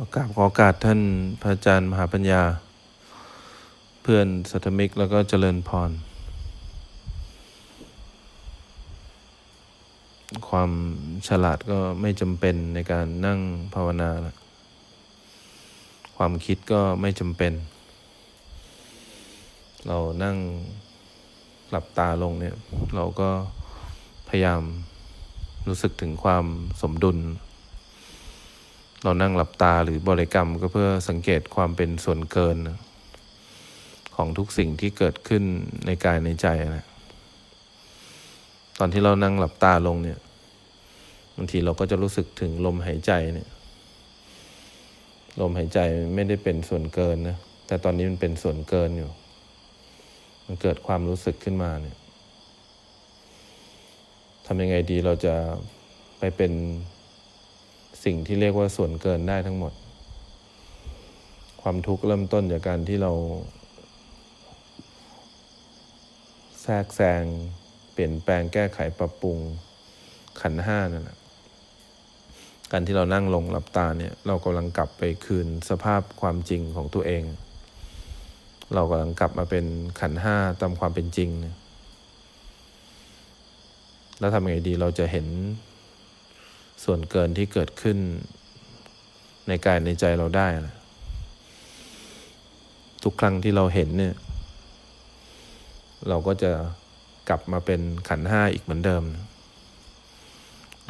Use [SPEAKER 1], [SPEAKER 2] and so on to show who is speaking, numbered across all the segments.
[SPEAKER 1] โอกาสขอโอกาสท่านพระอาจารย์มหาปัญญา เพื่อนสัตมิกแล้วก็เจริญพร ความฉลาดก็ไม่จำเป็นในการนั่งภาวนาละความคิดก็ไม่จำเป็น เรานั่งหลับตาลงเนี่ย เราก็พยายามรู้สึกถึงความสมดุล เรานั่งหลับตาหรือบริกรรมก็เพื่อสังเกตความเป็นส่วนเกิน ของทุกสิ่งที่เกิดขึ้นในกายในใจนะตอนที่เรานั่งหลับตาลงเนี่ยบางทีเราก็จะรู้สึกถึงลมหายใจเนี่ยลมหายใจไม่ได้เป็นส่วนเกินนะแต่ตอนนี้มันเป็นส่วนเกินอยู่ มันเกิดความรู้สึกขึ้นมาเนี่ยทำยังไงดีเราจะไปเป็น สิ่งที่เรียกว่าส่วนเกินได้ทั้งหมด ความทุกข์เริ่มต้นจากการที่เรา แทรกแซงเปลี่ยนแปลงแก้ไขปรับปรุงขันห้านั่นแหละการที่เรานั่งลงหลับตาเนี่ย เรากำลังกลับไปคืนสภาพความจริงของตัวเอง เรากำลังกลับมาเป็นขันห้าตามความเป็นจริงแล้วทำยังไงดีเราจะเห็น ส่วนเกินที่เกิดขึ้นในกายในใจเราได้นะทุกครั้งที่เราเห็นเนี่ย เราก็จะกลับมาเป็นขันห้าอีกเหมือนเดิม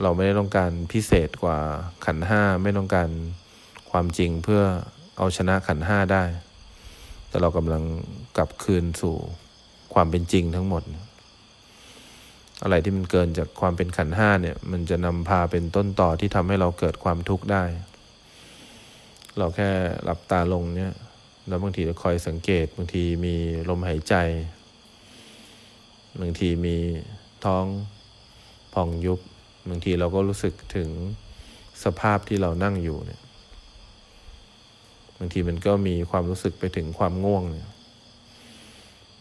[SPEAKER 1] เราไม่ได้ต้องการพิเศษกว่าขันห้าไม่ต้องการความจริงเพื่อเอาชนะขันห้าได้ แต่เรากำลังกลับคืนสู่ความเป็นจริงทั้งหมด อะไรที่มันเกินจากความเป็นขันห้าเนี่ย มันจะนำพาเป็นต้นต่อที่ทำให้เราเกิดความทุกข์ได้ เราแค่หลับตาลงเนี่ย แล้วบางทีเราคอยสังเกต บางทีมีลมหายใจ บางทีมีท้องพองยุบ บางทีเราก็รู้สึกถึงสภาพที่เรานั่งอยู่เนี่ย บางทีมันก็มีความรู้สึกไปถึงความง่วงเนี่ย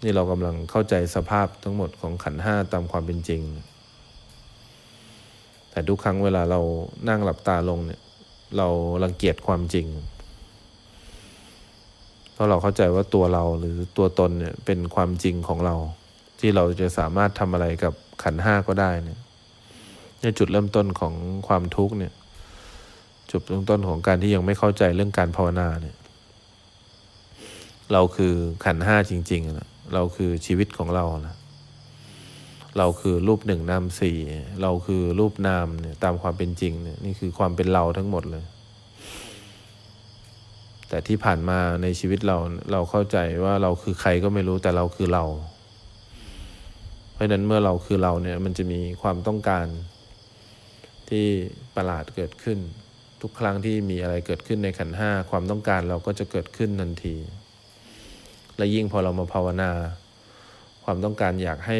[SPEAKER 1] นี่เรากำลังเข้าใจสภาพทั้งหมดของขันห้าตามความเป็นจริง แต่ทุกครั้งเวลาเรานั่งหลับตาลงเนี่ย เรารังเกียจความจริง เพราะเราเข้าใจว่าตัวเราหรือตัวตนเนี่ยเป็นความจริงของเรา ที่เราจะสามารถทำอะไรกับขันห้าก็ได้เนี่ยนี่จุดเริ่มต้นของความทุกข์เนี่ย จุดเริ่มต้นของการที่ยังไม่เข้าใจเรื่องการภาวนาเนี่ย เราคือขันห้าจริงๆนะ เราคือชีวิตของเรานะเราคือรูปหนึ่งนามสี่เราคือรูปนามเนี่ยตามความเป็นจริงเนี่ยนี่คือความเป็นเราทั้งหมดเลย แต่ที่ผ่านมาในชีวิตเราเราเข้าใจว่าเราคือใครก็ไม่รู้แต่เราคือเรา เพราะนั้นเมื่อเราคือเราเนี่ยมันจะมีความต้องการที่ประหลาดเกิดขึ้น ทุกครั้งที่มีอะไรเกิดขึ้นในขันห้าความต้องการเราก็จะเกิดขึ้นทันที และยิ่งพอเรามาภาวนา ความต้องการอยากให้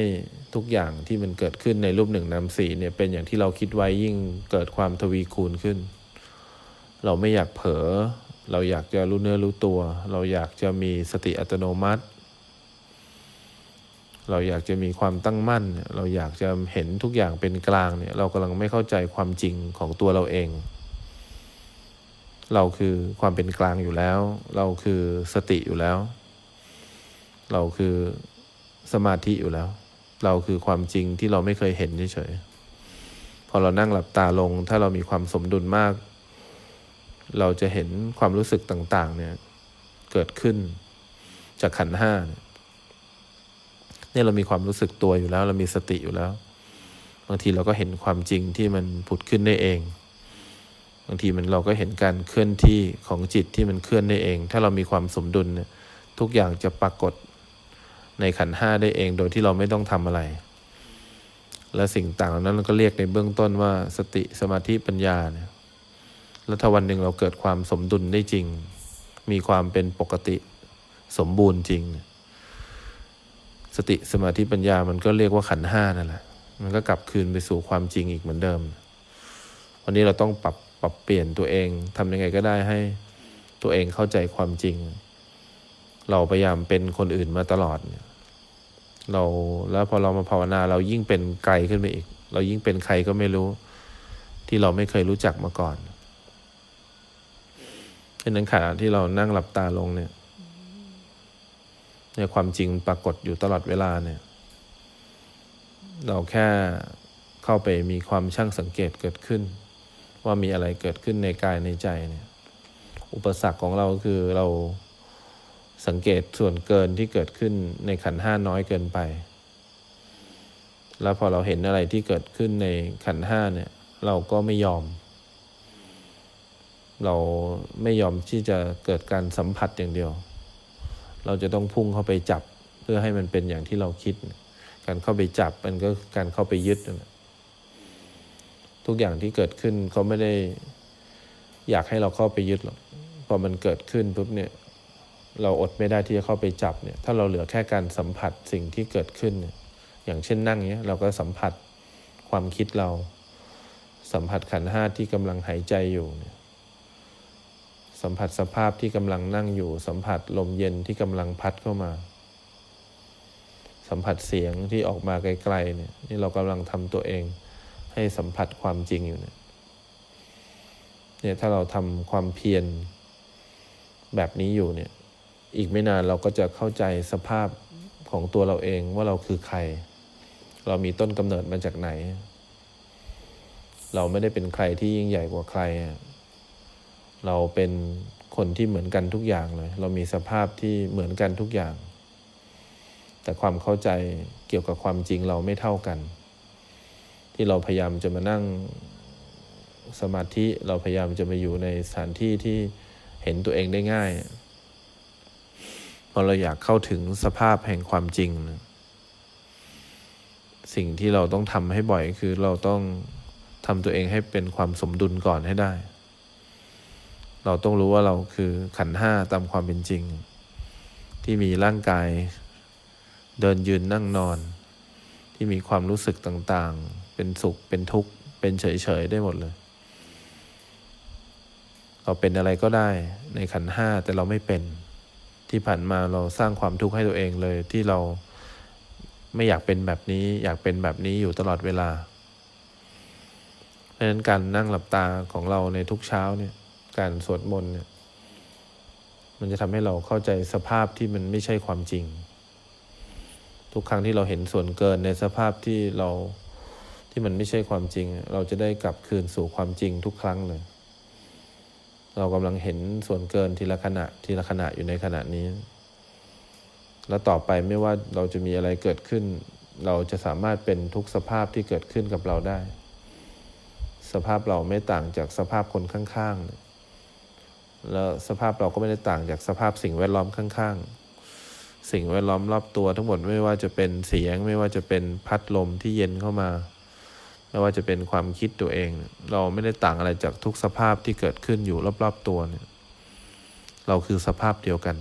[SPEAKER 1] ทุกอย่างที่มันเกิดขึ้นในรูปหนึ่งนามสี่เนี่ยเป็นอย่างที่เราคิดไว้ยิ่งเกิดความทวีคูณขึ้น เราไม่อยากเผลอเราอยากจะรู้เนื้อรู้ตัว เราอยากจะมีสติอัตโนมัติ เราอยากจะมีความตั้งมั่น เราอยากจะเห็นทุกอย่างเป็นกลางเนี่ย เรากำลังไม่เข้าใจความจริงของตัวเราเอง เราคือความเป็นกลางอยู่แล้ว เราคือสติอยู่แล้ว เราคือสมาธิอยู่แล้ว เราคือความจริงที่เราไม่เคยเห็นเฉยๆพอเรานั่งหลับตาลง ถ้าเรามีความสมดุลมาก เราจะเห็นความรู้สึกต่าง ๆ เนี่ย เกิดขึ้นจากขันห้าเนี่ยเรามีความรู้สึกตัวอยู่แล้ว เรามีสติอยู่แล้วบางทีเราก็เห็นความจริงที่มันผุดขึ้นได้เอง บางทีมันเราก็เห็นการเคลื่อนที่ของจิตที่มันเคลื่อนได้เอง ถ้าเรามีความสมดุลเนี่ยทุกอย่างจะปรากฏ ในขันห้าได้เองโดยที่เราไม่ต้องทำอะไร และสิ่งต่างนั้นก็เรียกในเบื้องต้นว่าสติสมาธิปัญญาเนี่ยแล้วถ้าวันหนึ่งเราเกิดความสมดุลได้จริง มีความเป็นปกติสมบูรณ์จริง สติสมาธิปัญญามันก็เรียกว่าขันห้านั่นแหละ มันก็กลับคืนไปสู่ความจริงอีกเหมือนเดิม วันนี้เราต้องปรับปรับเปลี่ยนตัวเองทำยังไงก็ได้ให้ตัวเองเข้าใจความจริง เราพยายามเป็นคนอื่นมาตลอดเเราแล้วพอเรามาภาวนา เรายิ่งเป็นไกลขึ้นไปอีก เรายิ่งเป็นใครก็ไม่รู้ ที่เราไม่เคยรู้จักมาก่อนฉะนั้นขณะที่เรานั่งหลับตาลงเนี่ยเนี่ยความจริงปรากฏอยู่ตลอดเวลาเนี่ย เราแค่เข้าไปมีความช่างสังเกตเกิดขึ้น ว่ามีอะไรเกิดขึ้นในกายในใจเนี่ย อุปสรรคของเราคือเรา สังเกตส่วนเกินที่เกิดขึ้นในขันห้าน้อยเกินไป แล้วพอเราเห็นอะไรที่เกิดขึ้นในขันห้าเนี่ย เราก็ไม่ยอม เราไม่ยอมที่จะเกิดการสัมผัสอย่างเดียว เราจะต้องพุ่งเข้าไปจับเพื่อให้มันเป็นอย่างที่เราคิด การเข้าไปจับมันก็การเข้าไปยึดทุกอย่างที่เกิดขึ้นเขาไม่ได้อยากให้เราเข้าไปยึดหรอกพอมันเกิดขึ้นปุ๊บเนี่ย เราอดไม่ได้ที่จะเข้าไปจับเนี่ยถ้าเราเหลือแค่การสัมผัสสิ่งที่เกิดขึ้น อย่างเช่นนั่งเนี้ยเราก็สัมผัสความคิดเรา สัมผัสขันห้าที่กำลังหายใจอยู่เนี่ยสัมผัสสภาพที่กำลังนั่งอยู่ สัมผัสลมเย็นที่กำลังพัดเข้ามา สัมผัสเสียงที่ออกมาไกลๆเนี่ยนี่เรากำลังทำตัวเอง ให้สัมผัสความจริงอยู่เนี่ยเนี่ยถ้าเราทำความเพียรแบบนี้อยู่เนี่ย อีกไม่นานเราก็จะเข้าใจสภาพของตัวเราเองว่าเราคือใคร เรามีต้นกำเนิดมาจากไหน เราไม่ได้เป็นใครที่ยิ่งใหญ่กว่าใคร เราเป็นคนที่เหมือนกันทุกอย่างเลย เรามีสภาพที่เหมือนกันทุกอย่าง แต่ความเข้าใจเกี่ยวกับความจริงเราไม่เท่ากัน ที่เราพยายามจะมานั่งสมาธิเราพยายามจะมาอยู่ในสถานที่ที่เห็นตัวเองได้ง่าย พราะเราอยากเข้าถึงสภาพแห่งความจริงนะสิ่งที่เราต้องทำให้บ่อยคือเราต้องทำตัวเองให้เป็นความสมดุลก่อนให้ได้ เราต้องรู้ว่าเราคือขันห้าตามความเป็นจริง ที่มีร่างกายเดินยืนนั่งนอน ที่มีความรู้สึกต่างๆ เป็นสุขเป็นทุกข์ เป็นเฉยๆ ได้หมดเลย เราเป็นอะไรก็ได้ในขันห้าแต่เราไม่เป็น ที่ผ่านมาเราสร้างความทุกข์ให้ตัวเองเลยที่เราไม่อยากเป็นแบบนี้ อยากเป็นแบบนี้อยู่ตลอดเวลาเพราะฉะนั้นการนั่งหลับตาของเราในทุกเช้าเนี่ย การสวดมนต์เนี่ย มันจะทำให้เราเข้าใจสภาพที่มันไม่ใช่ความจริง ทุกครั้งที่เราเห็นส่วนเกินในสภาพที่เราที่มันไม่ใช่ความจริง เราจะได้กลับคืนสู่ความจริงทุกครั้งเลย เรากำลังเห็นส่วนเกินทีละขณะทีละขณะอยู่ในขณะนี้ แล้วต่อไปไม่ว่าเราจะมีอะไรเกิดขึ้น เราจะสามารถเป็นทุกสภาพที่เกิดขึ้นกับเราได้ สภาพเราไม่ต่างจากสภาพคนข้างๆ แล้วสภาพเราก็ไม่ได้ต่างจากสภาพสิ่งแวดล้อมข้างๆ สิ่งแวดล้อมรอบตัวทั้งหมดไม่ว่าจะเป็นเสียงไม่ว่าจะเป็นพัดลมที่เย็นเข้ามา ไม่ว่าจะเป็นความคิดตัวเอง เราไม่ได้ต่างอะไรจากทุกสภาพที่เกิดขึ้นอยู่รอบๆตัวเนี่ย เราคือสภาพเดียวกัน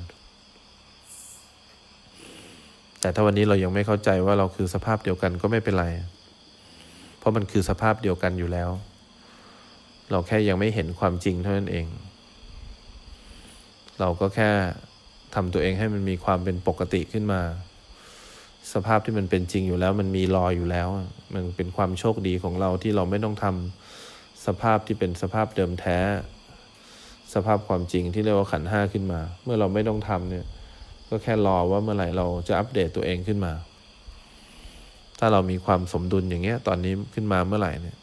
[SPEAKER 1] แต่ถ้าวันนี้เรายังไม่เข้าใจว่าเราคือสภาพเดียวกันก็ไม่เป็นไร เพราะมันคือสภาพเดียวกันอยู่แล้ว เราแค่ยังไม่เห็นความจริงเท่านั้นเอง เราก็แค่ทำตัวเองให้มันมีความเป็นปกติขึ้นมา สภาพที่มันเป็นจริงอยู่แล้ว มันมีรออยู่แล้ว มันเป็นความโชคดีของเราที่เราไม่ต้องทำสภาพที่เป็นสภาพเดิมแท้ สภาพความจริงที่เรียกว่าขันห้าขึ้นมา เมื่อเราไม่ต้องทำเนี่ย ก็แค่รอว่าเมื่อไหร่เราจะอัปเดตตัวเองขึ้นมา ถ้าเรามีความสมดุลอย่างเงี้ย ตอนนี้ขึ้นมาเมื่อไหร่เนี่ย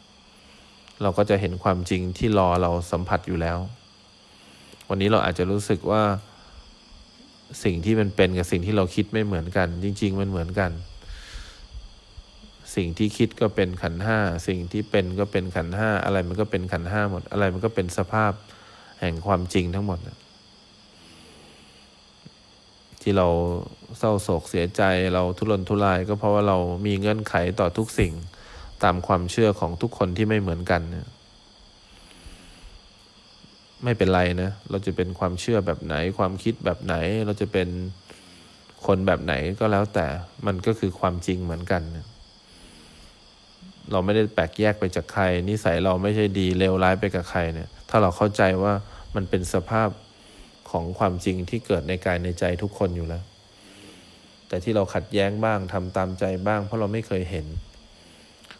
[SPEAKER 1] เราก็จะเห็นความจริงที่รอเราสัมผัสอยู่แล้ว วันนี้เราอาจจะรู้สึกว่า สิ่งที่มันเป็นกับสิ่งที่เราคิดไม่เหมือนกัน จริง ๆ มันเหมือนกัน สิ่งที่คิดก็เป็นขันห้าสิ่งที่เป็นก็เป็นขันห้าอะไรมันก็เป็นขันห้าหมด อะไรมันก็เป็นสภาพแห่งความจริงทั้งหมดที่เราเศร้าโศกเสียใจเราทุรนทุรายก็เพราะว่าเรามีเงื่อนไขต่อทุกสิ่งตามความเชื่อของทุกคนที่ไม่เหมือนกันเนี่ย ไม่เป็นไรนะ เราจะเป็นความเชื่อแบบไหน ความคิดแบบไหน เราจะเป็นคนแบบไหนก็แล้วแต่ มันก็คือความจริงเหมือนกันนะเราไม่ได้แปลกแยกไปจากใคร นิสัยเราไม่ใช่ดีเลวร้ายไปกับใครเนี่ย ถ้าเราเข้าใจว่ามันเป็นสภาพของความจริงที่เกิดในกายในใจทุกคนอยู่แล้ว แต่ที่เราขัดแย้งบ้างทำตามใจบ้าง เพราะเราไม่เคยเห็น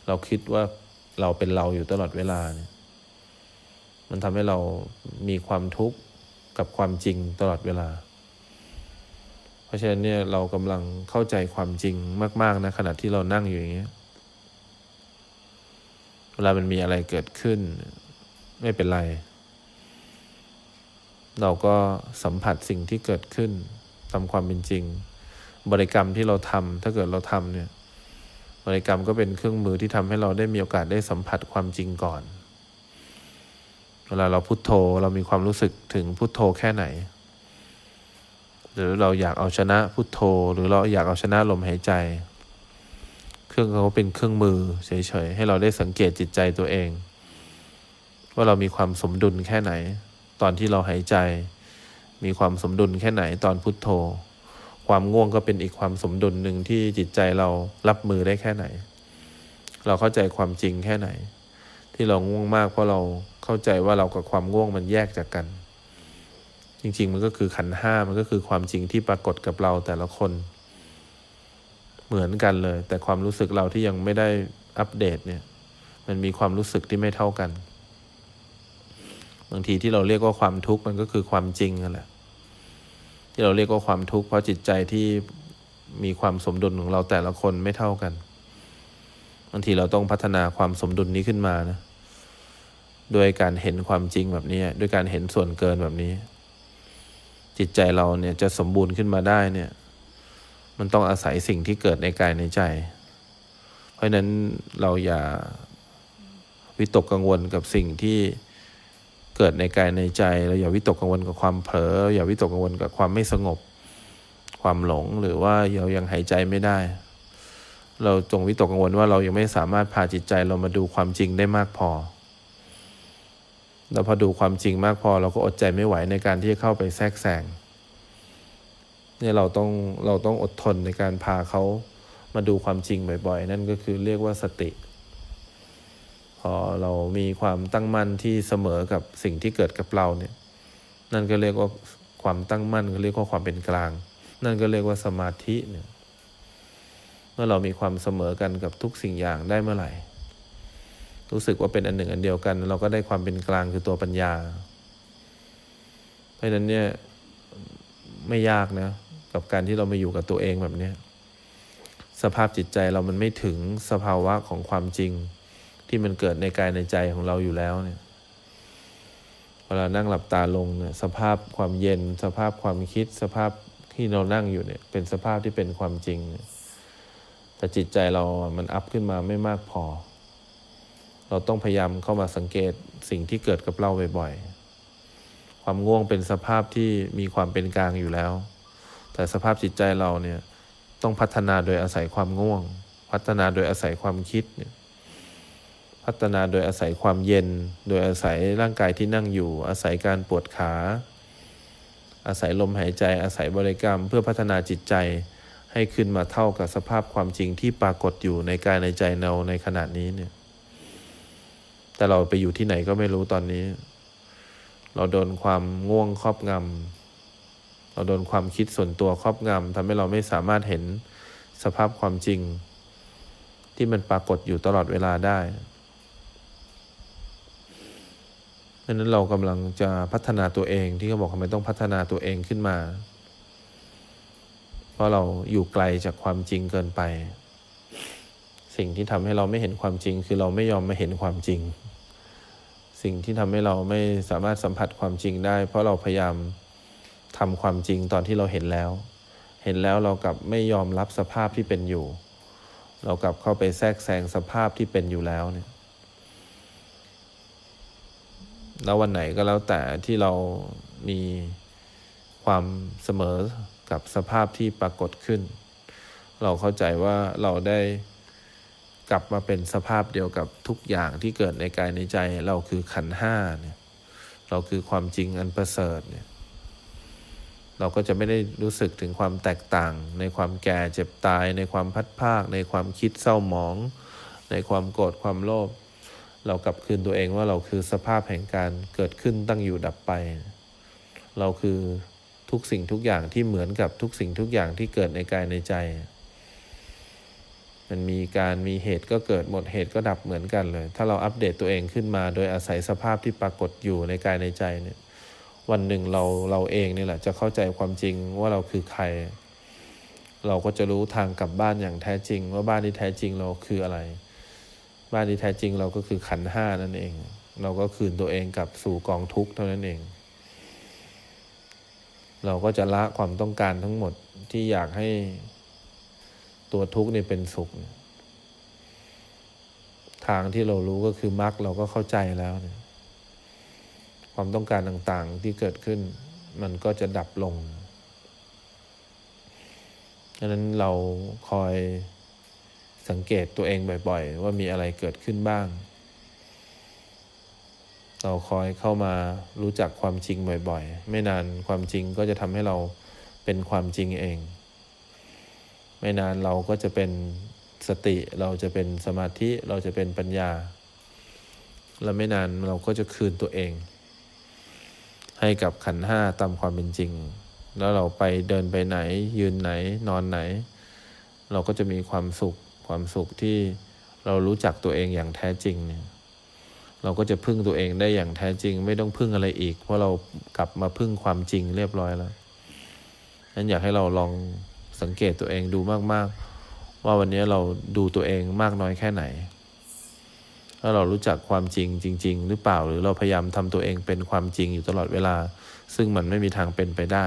[SPEAKER 1] เราคิดว่าเราเป็นเราอยู่ตลอดเวลาเนี่ย มันทำให้เรามีความทุกข์กับความจริงตลอดเวลา เพราะฉะนั้นเนี่ยเรากำลังเข้าใจความจริงมากๆนะขณะที่เรานั่งอยู่อย่างเงี้ยเวลามันมีอะไรเกิดขึ้น ไม่เป็นไร เราก็สัมผัสสิ่งที่เกิดขึ้นตามความเป็นจริง บริกรรมที่เราทำถ้าเกิดเราทำเนี่ยบริกรรมก็เป็นเครื่องมือที่ทำให้เราได้มีโอกาสได้สัมผัสความจริงก่อน เวลาเราพุโทโธเรามีความรู้สึกถึงพุโทโธแค่ไหน หรือเราอยากเอาชนะพุโทโธ หรือเราอยากเอาชนะลมหายใจ เครื่องเขาเป็นเครื่องมือเฉยๆให้เราได้สังเกตจิตใจตัวเอง ว่าเรามีความสมดุลแค่ไหน ตอนที่เราหายใจ มีความสมดุลแค่ไหนตอนพุโทโธ ความง่วงก็เป็นอีกความสมดุลหนึ่งที่จิตใจเรารับมือได้แค่ไหน เราเข้าใจความจริงแค่ไหน ที่เราง่วงมาก เพราะเราเข้าใจว่าเรากับความง่วงมันแยกจากกัน จริง ๆ มันก็คือขันห้ามันก็คือความจริงที่ปรากฏกับเราแต่ละคน เหมือนกันเลย แต่ความรู้สึกเราที่ยังไม่ได้อัปเดตเนี่ย มันมีความรู้สึกที่ไม่เท่ากัน บางทีที่เราเรียกว่าความทุกข์มันก็คือความจริงนั่นแหละที่เราเรียกว่าความทุกข์เพราะจิตใจที่มีความสมดุลของเราแต่ละคนไม่เท่ากัน บางทีเราต้องพัฒนาความสมดุลนี้ขึ้นมานะด้วยการเห็นความจริงแบบนี้ ด้วยการเห็นส่วนเกินแบบนี้ จิตใจเราเนี่ยจะสมบูรณ์ขึ้นมาได้เนี่ย มันต้องอาศัยสิ่งที่เกิดในกายในใจ เพราะนั้นเราอย่าวิตกกังวลกับสิ่งที่เกิดในกายในใจเราอย่าวิตกกังวลกับความเผลออย่าวิตกกังวลกับความไม่สงบ ความหลงหรือว่าเรายังหายใจไม่ได้ เราจงวิตกกังวลว่าเรายังไม่สามารถพาจิตใจเรามาดูความจริงได้มากพอ แล้วพอดูความจริงมากพอ เราก็อดใจไม่ไหวในการที่จะเข้าไปแทรกแซงเนี่ยเราต้องเราต้องอดทนในการพาเขามาดูความจริงบ่อย ๆ นั่นก็คือเรียกว่าสติ พอเรามีความตั้งมั่นที่เสมอกับสิ่งที่เกิดกับเราเนี่ย นั่นก็เรียกว่าความตั้งมั่นก็เรียกว่าความเป็นกลาง นั่นก็เรียกว่าสมาธิเนี่ย เมื่อเรามีความเสมอกันกับทุกสิ่งอย่างได้เมื่อไหร่ รู้สึกว่าเป็นอันหนึ่งอันเดียวกัน เราก็ได้ความเป็นกลางคือตัวปัญญา เพราะฉะนั้นเนี่ยไม่ยากนะ กับการที่เรามาอยู่กับตัวเองแบบนี้สภาพจิตใจเรามันไม่ถึงสภาวะของความจริง ที่มันเกิดในกายในใจของเราอยู่แล้วเนี่ยเวลานั่งหลับตาลงเนี่ยสภาพความเย็น สภาพความคิด สภาพที่เรานั่งอยู่เนี่ย เป็นสภาพที่เป็นความจริง แต่จิตใจเรามันอัพขึ้นมาไม่มากพอ เราต้องพยายามเข้ามาสังเกตสิ่งที่เกิดกับเราบ่อยๆ ความง่วงเป็นสภาพที่มีความเป็นกลางอยู่แล้ว แต่สภาพจิตใจเราเนี่ยต้องพัฒนาโดยอาศัยความง่วง พัฒนาโดยอาศัยความคิดเนี่ยพัฒนาโดยอาศัยความเย็น โดยอาศัยร่างกายที่นั่งอยู่ อาศัยการปวดขา อาศัยลมหายใจ อาศัยบริกรรม เพื่อพัฒนาจิตใจ ให้ขึ้นมาเท่ากับสภาพความจริงที่ปรากฏอยู่ในกายในใจเราในขณะนี้เนี่ย แต่เราไปอยู่ที่ไหนก็ไม่รู้ตอนนี้ เราโดนความง่วงครอบงำเราโดนความคิดส่วนตัวครอบงำทำให้เราไม่สามารถเห็นสภาพความจริง ที่มันปรากฏอยู่ตลอดเวลาได้ดังนั้นเรากำลังจะพัฒนาตัวเองที่เขาบอกทำไมต้องพัฒนาตัวเองขึ้นมา เพราะเราอยู่ไกลจากความจริงเกินไป สิ่งที่ทำให้เราไม่เห็นความจริง คือเราไม่ยอมมาเห็นความจริง สิ่งที่ทำให้เราไม่สามารถสัมผัสความจริงได้ เพราะเราพยายามทำความจริงตอนที่เราเห็นแล้ว เห็นแล้วเรากลับไม่ยอมรับสภาพที่เป็นอยู่ เรากลับเข้าไปแทรกแซงสภาพที่เป็นอยู่แล้วเนี่ยแล้ววันไหนก็แล้วแต่ที่เรามีความเสมอ กับสภาพที่ปรากฏขึ้น เราเข้าใจว่าเราได้กลับมาเป็นสภาพเดียวกับทุกอย่างที่เกิดในกายในใจ เราคือขันห้าเนี่ย เราคือความจริงอันประเสริฐเนี่ย เราก็จะไม่ได้รู้สึกถึงความแตกต่าง ในความแก่เจ็บตาย ในความพัดภาค ในความคิดเศร้าหมอง ในความโกรธความโลภเรากลับคืนตัวเองว่าเราคือสภาพแห่งการเกิดขึ้นตั้งอยู่ดับไป เราคือ ทุกสิ่งทุกอย่างที่เหมือนกับทุกสิ่งทุกอย่างที่เกิดในกายในใจ มันมีการมีเหตุก็เกิดหมดเหตุก็ดับเหมือนกันเลย ถ้าเราอัปเดตตัวเองขึ้นมาโดยอาศัยสภาพที่ปรากฏอยู่ในกายในใจเนี่ย วันหนึ่งเราเราเองนี่แหละจะเข้าใจความจริงว่าเราคือใคร เราก็จะรู้ทางกลับบ้านอย่างแท้จริง ว่าบ้านที่แท้จริงเราคืออะไร บ้านที่แท้จริงเราก็คือขันห้านั่นเอง เราก็คืนตัวเองกลับสู่กองทุกข์เท่านั้นเอง เราก็จะละความต้องการทั้งหมดที่อยากให้ตัวทุกข์นี่ยเป็นสุข ทางที่เรารู้ก็คือมรรคเราก็เข้าใจแล้วเนี่ยความต้องการต่างๆที่เกิดขึ้น มันก็จะดับลงดังนั้นเราคอยสังเกตตัวเองบ่อย ๆ ว่ามีอะไรเกิดขึ้นบ้าง เราคอยเข้ามารู้จักความจริงบ่อยๆ ไม่นานความจริงก็จะทำให้เราเป็นความจริงเอง ไม่นานเราก็จะเป็นสติ เราจะเป็นสมาธิ เราจะเป็นปัญญา และไม่นานเราก็จะคืนตัวเอง ให้กับขันห้าตามความเป็นจริง แล้วเราไปเดินไปไหน ยืนไหน นอนไหน เราก็จะมีความสุข ความสุขที่เรารู้จักตัวเองอย่างแท้จริงเนี่ย เราก็จะพึ่งตัวเองได้อย่างแท้จริง ไม่ต้องพึ่งอะไรอีก เพราะเรากลับมาพึ่งความจริงเรียบร้อยแล้วนั้นอยากให้เราลองสังเกตตัวเองดูมาก ๆ ว่าวันนี้เราดูตัวเองมากน้อยแค่ไหนถ้าเรารู้จักความจริงจริง ๆ หรือเปล่าหรือเราพยายามทำตัวเองเป็นความจริงอยู่ตลอดเวลา ซึ่งมันไม่มีทางเป็นไปได้